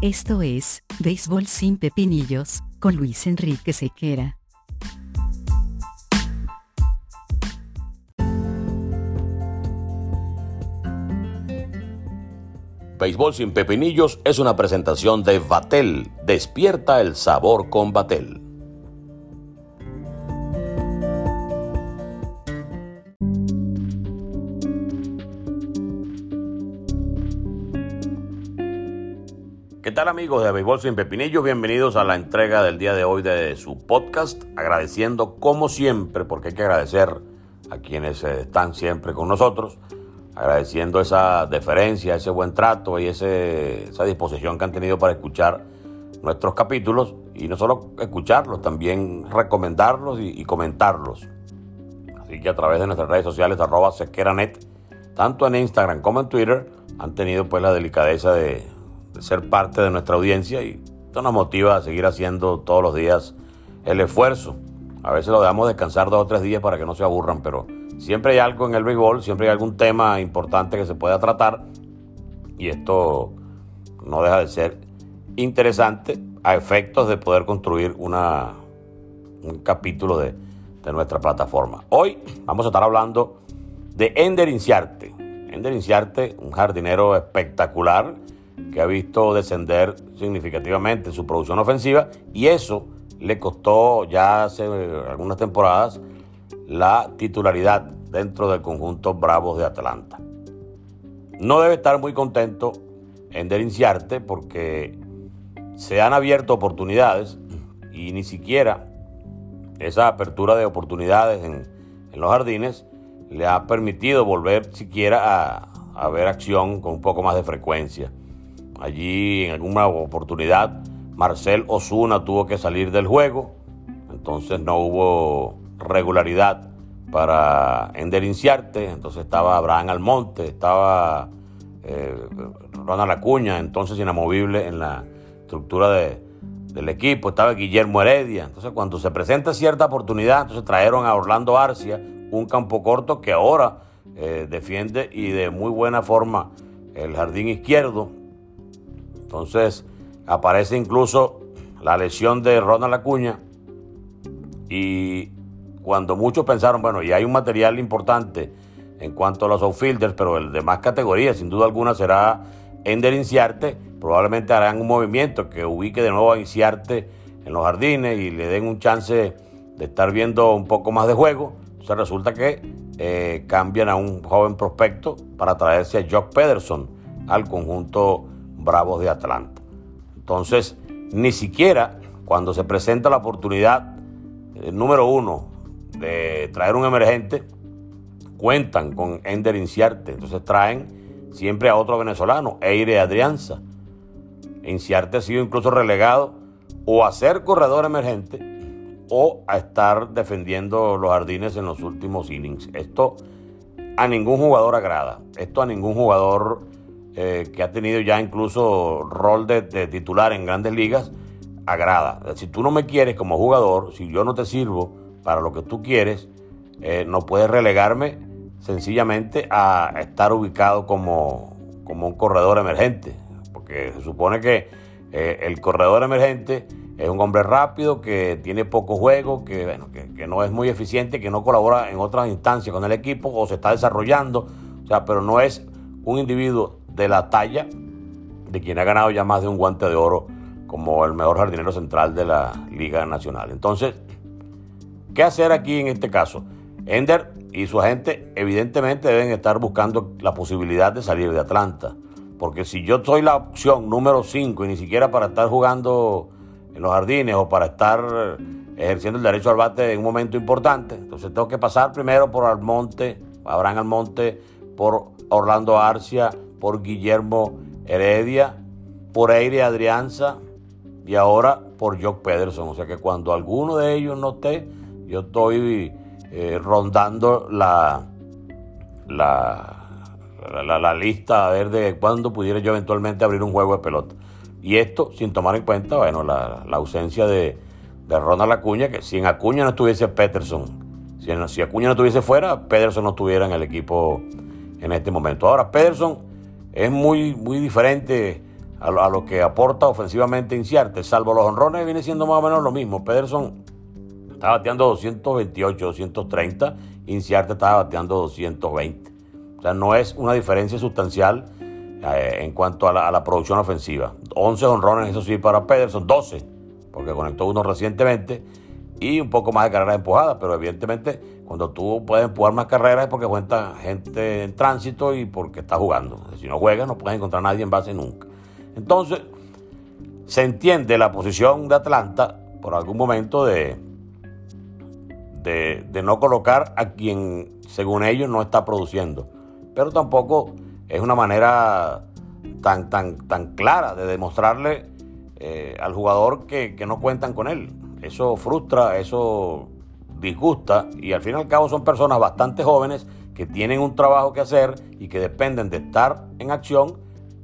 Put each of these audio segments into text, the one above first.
Esto es, Béisbol sin Pepinillos, con Luis Enrique Sequera. Béisbol sin Pepinillos es una presentación de Vatel. Despierta el sabor con Vatel. Tal amigos de Béisbol sin Pepinillos? Bienvenidos a la entrega del día de hoy de su podcast. Agradeciendo como siempre, porque hay que agradecer a quienes están siempre con nosotros agradeciendo esa deferencia, ese buen trato y ese, esa disposición que han tenido para escuchar nuestros capítulos y no solo escucharlos, también recomendarlos y, y comentarlos. Así que a través de nuestras redes sociales, arroba sequeranet, tanto en Instagram como en Twitter, han tenido pues la delicadeza de, de ser parte de nuestra audiencia y esto nos motiva a seguir haciendo todos los días el esfuerzo. A veces lo dejamos descansar dos o tres días para que no se aburran, pero siempre hay algo en el béisbol, siempre hay algún tema importante que se pueda tratar y esto no deja de ser interesante a efectos de poder construir una, un capítulo de, de nuestra plataforma. Hoy vamos a estar hablando de Ender Inciarte. Ender Inciarte, un jardinero espectacular que ha visto descender significativamente su producción ofensiva y eso le costó ya hace algunas temporadas la titularidad dentro del conjunto Bravos de Atlanta. No debe estar muy contento en Derinciarte porque se han abierto oportunidades y ni siquiera esa apertura de oportunidades en, los jardines le ha permitido volver siquiera a, ver acción con un poco más de frecuencia. Allí en alguna oportunidad Marcel Osuna tuvo que salir del juego, entonces no hubo regularidad para Ender Inciarte, entonces estaba Abraham Almonte, estaba eh, Ronald entonces inamovible en la estructura de, del equipo, estaba Guillermo Heredia, entonces cuando se presenta cierta oportunidad, entonces trajeron a Orlando Arcia, un campo corto que ahora eh, defiende y de muy buena forma el jardín izquierdo, entonces aparece incluso la lesión de Ronald Acuña y cuando muchos pensaron, bueno, y hay un material importante en cuanto a los outfielders, pero el de más categorías, sin duda alguna, será Ender Inciarte. Probablemente harán un movimiento que ubique de nuevo a Inciarte en los jardines y le den un chance de estar viendo un poco más de juego. Entonces resulta que eh, cambian a un joven prospecto para traerse a Jock Pederson al conjunto Bravos de Atlanta. Entonces, ni siquiera cuando se presenta la oportunidad, eh, número uno, de traer un emergente, cuentan con Ender Inciarte. Entonces traen siempre a otro venezolano, Eire Adrianza. Inciarte ha sido incluso relegado o a ser corredor emergente o a estar defendiendo los jardines en los últimos innings. Esto a ningún jugador agrada. Esto a ningún jugador eh, que ha tenido ya incluso rol de, titular en grandes ligas agrada. Si tú no me quieres como jugador, si yo no te sirvo, para lo que tú quieres, eh, no puedes relegarme sencillamente a estar ubicado como, como un corredor emergente, porque se supone que eh, el corredor emergente es un hombre rápido, que tiene poco juego, que, bueno, que, que, no es muy eficiente, que no colabora en otras instancias con el equipo o se está desarrollando, o sea, pero no es un individuo de la talla de quien ha ganado ya más de un guante de oro como el mejor jardinero central de la Liga Nacional. Entonces, ¿Qué hacer aquí en este caso? Ender y su agente evidentemente deben estar buscando la posibilidad de salir de Atlanta. Porque si yo soy la opción número 5 y ni siquiera para estar jugando en los jardines o para estar ejerciendo el derecho al bate en un momento importante, entonces tengo que pasar primero por Almonte, Abraham Almonte, por Orlando Arcia, por Guillermo Heredia, por Eire Adrianza y ahora por Jock Pederson. O sea que cuando alguno de ellos no esté, yo estoy eh, rondando la, la, la, lista a ver de cuándo pudiera yo eventualmente abrir un juego de pelota. Y esto sin tomar en cuenta, bueno, la, la ausencia de, de, Ronald Acuña, que si en Acuña no estuviese Peterson, si, si Acuña no estuviese fuera, Peterson no estuviera en el equipo en este momento. Ahora, Peterson es muy, muy diferente a lo, que aporta ofensivamente Inciarte, salvo los honrones, viene siendo más o menos lo mismo. Pederson está bateando 228, 230, Inciarte está bateando 220. O sea, no es una diferencia sustancial eh, en cuanto a la, producción ofensiva. 11 honrones, eso sí, para Pederson, 12, porque conectó uno recientemente, y un poco más de carreras empujadas, pero evidentemente cuando tú puedes empujar más carreras es porque cuenta gente en tránsito y porque está jugando. Si no juegas no puedes encontrar a nadie en base nunca. Entonces, se entiende la posición de Atlanta por algún momento de, de, no colocar a quien, según ellos, no está produciendo. Pero tampoco es una manera tan, tan, tan clara de demostrarle eh, al jugador que, que no cuentan con él. Eso frustra, eso disgusta y al fin y al cabo son personas bastante jóvenes que tienen un trabajo que hacer y que dependen de estar en acción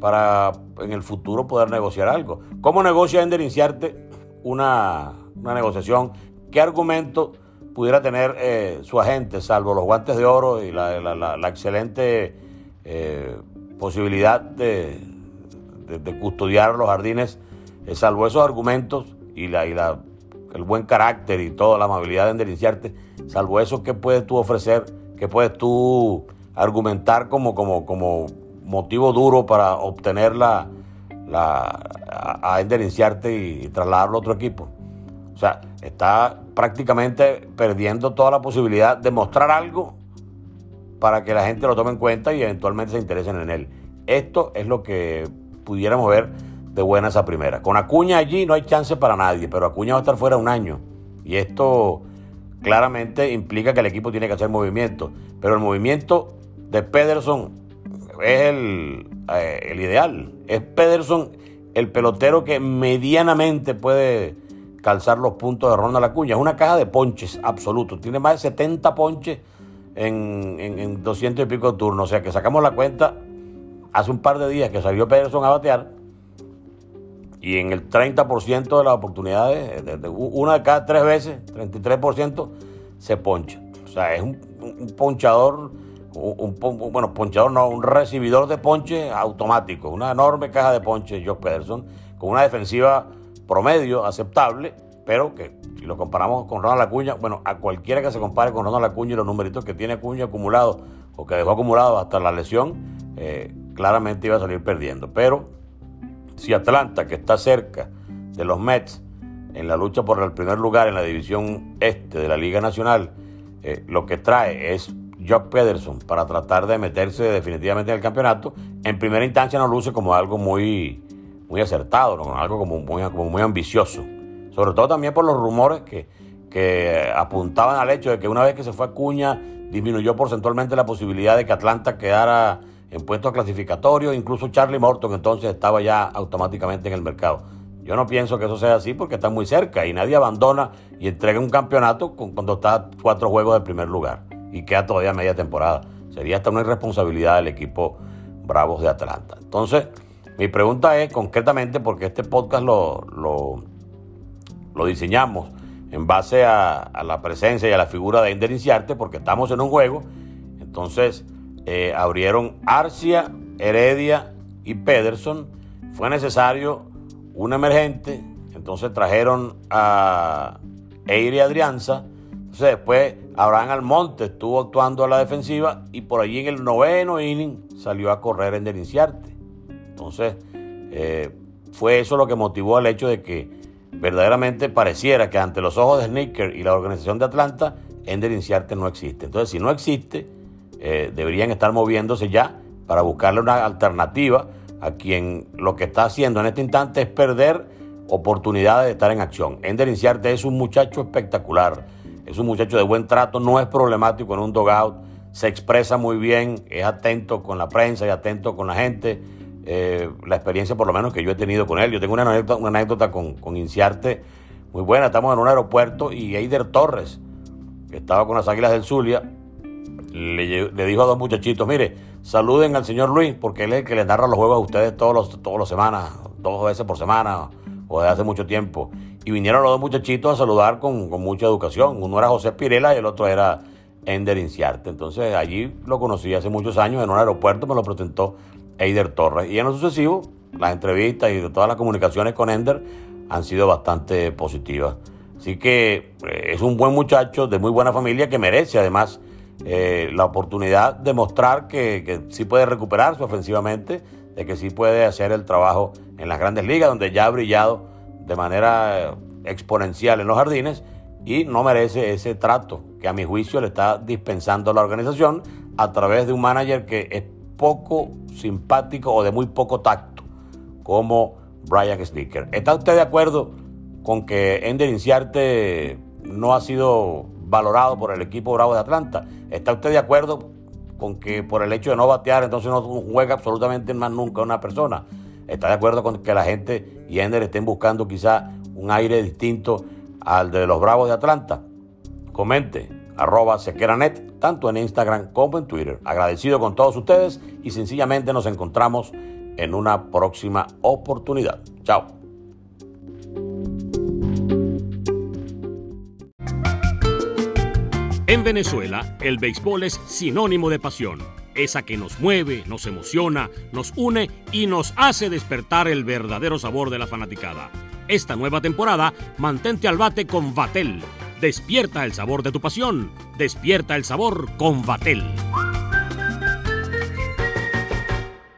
para en el futuro poder negociar algo. ¿Cómo negocia Ender Inciarte una, una negociación? ¿Qué argumento pudiera tener eh, su agente, salvo los guantes de oro y la, excelente eh, posibilidad de, de, custodiar los jardines, eh, salvo esos argumentos y, la, y la, el buen carácter y toda la amabilidad de Ender salvo eso, ¿qué puedes tú ofrecer? ¿Qué puedes tú argumentar como, como, como motivo duro para obtener la, a, Ender y, trasladarlo a otro equipo. O sea, está prácticamente perdiendo toda la posibilidad de mostrar algo para que la gente lo tome en cuenta y eventualmente se interesen en él. Esto es lo que pudiéramos ver de buena esa primera. Con Acuña allí no hay chance para nadie, pero Acuña va a estar fuera un año. Y esto claramente implica que el equipo tiene que hacer movimiento. Pero el movimiento de Pederson es eh, el, ideal. Es Pederson el pelotero que medianamente puede calzar los puntos de Ronald Acuña. Es una caja de ponches absoluto. Tiene más de 70 ponches en, en, 200 y pico turnos. O sea que sacamos la cuenta hace un par de días que salió Pederson a batear y en el 30% de las oportunidades, una de cada tres veces, 33%, se poncha. O sea, es un ponchador un, bueno, ponchador no, un recibidor de ponche automático, una enorme caja de ponche Josh Pederson, con una defensiva promedio aceptable, pero que si lo comparamos con Ronald Acuña, bueno, a cualquiera que se compare con Ronald Acuña y los numeritos que tiene Acuña acumulado o que dejó acumulado hasta la lesión, eh, claramente iba a salir perdiendo. Pero si Atlanta, que está cerca de los Mets en la lucha por el primer lugar en la división este de la Liga Nacional, eh, lo que trae es Jock Pederson para tratar de meterse definitivamente en el campeonato, en primera instancia no luce como algo muy, muy acertado, ¿no? algo como muy, como muy ambicioso. Sobre todo también por los rumores que, que apuntaban al hecho de que una vez que se fue a Cuña, disminuyó porcentualmente la posibilidad de que Atlanta quedara en puestos clasificatorios, incluso Charlie Morton entonces estaba ya automáticamente en el mercado. Yo no pienso que eso sea así porque está muy cerca y nadie abandona y entrega un campeonato cuando está a cuatro juegos del primer lugar y queda todavía media temporada. Sería hasta una irresponsabilidad del equipo Bravos de Atlanta. Entonces, mi pregunta es concretamente, porque este podcast lo, lo, diseñamos en base a, la presencia y a la figura de Ender Inciarte, porque estamos en un juego. Entonces, eh, abrieron Arcia, Heredia y Pederson. Fue necesario un emergente. Entonces trajeron a Eire Adrianza. Entonces después Abraham Almonte estuvo actuando a la defensiva y por allí en el noveno inning salió a correr en Inciarte. Entonces, eh, fue eso lo que motivó el hecho de que verdaderamente pareciera que ante los ojos de Snicker y la organización de Atlanta, Ender Inciarte no existe. Entonces, si no existe, eh, deberían estar moviéndose ya para buscarle una alternativa a quien lo que está haciendo en este instante es perder oportunidades de estar en acción. Ender Inciarte es un muchacho espectacular es un muchacho de buen trato, no es problemático en un dogout, se expresa muy bien, es atento con la prensa y atento con la gente. Eh, la experiencia por lo menos que yo he tenido con él. Yo tengo una anécdota, con, con Inciarte muy buena. Estamos en un aeropuerto y Eider Torres, que estaba con las Águilas del Zulia, le, dijo a dos muchachitos, mire, saluden al señor Luis, porque él es el que le narra los juegos a ustedes todos los, todos los semanas, dos veces por semana o desde hace mucho tiempo. Y vinieron los dos muchachitos a saludar con, mucha educación. Uno era José Pirela y el otro era Ender Inciarte. Entonces allí lo conocí hace muchos años en un aeropuerto, me lo presentó Eider Torres. Y en lo sucesivo las entrevistas y todas las comunicaciones con Ender han sido bastante positivas. Así que eh, es un buen muchacho de muy buena familia que merece además eh, la oportunidad de mostrar que, sí puede recuperarse ofensivamente, de que sí puede hacer el trabajo en las grandes ligas, donde ya ha brillado de manera exponencial en los jardines y no merece ese trato que a mi juicio le está dispensando la organización a través de un manager que es poco simpático o de muy poco tacto, como Brian Snicker. ¿Está usted de acuerdo con que Ender Inciarte no ha sido valorado por el equipo Bravo de Atlanta? ¿Está usted de acuerdo con que por el hecho de no batear entonces no juega absolutamente más nunca una persona? ¿Está de acuerdo con que la gente y Ender estén buscando quizá un aire distinto al de los Bravos de Atlanta? Comente, arroba sequeranet, tanto en Instagram como en Twitter. Agradecido con todos ustedes y sencillamente nos encontramos en una próxima oportunidad. Chao. En Venezuela, el béisbol es sinónimo de pasión, esa que nos mueve, nos emociona, nos une y nos hace despertar el verdadero sabor de la fanaticada. Esta nueva temporada, mantente al bate con Vatel. Despierta el sabor de tu pasión, despierta el sabor con Vatel.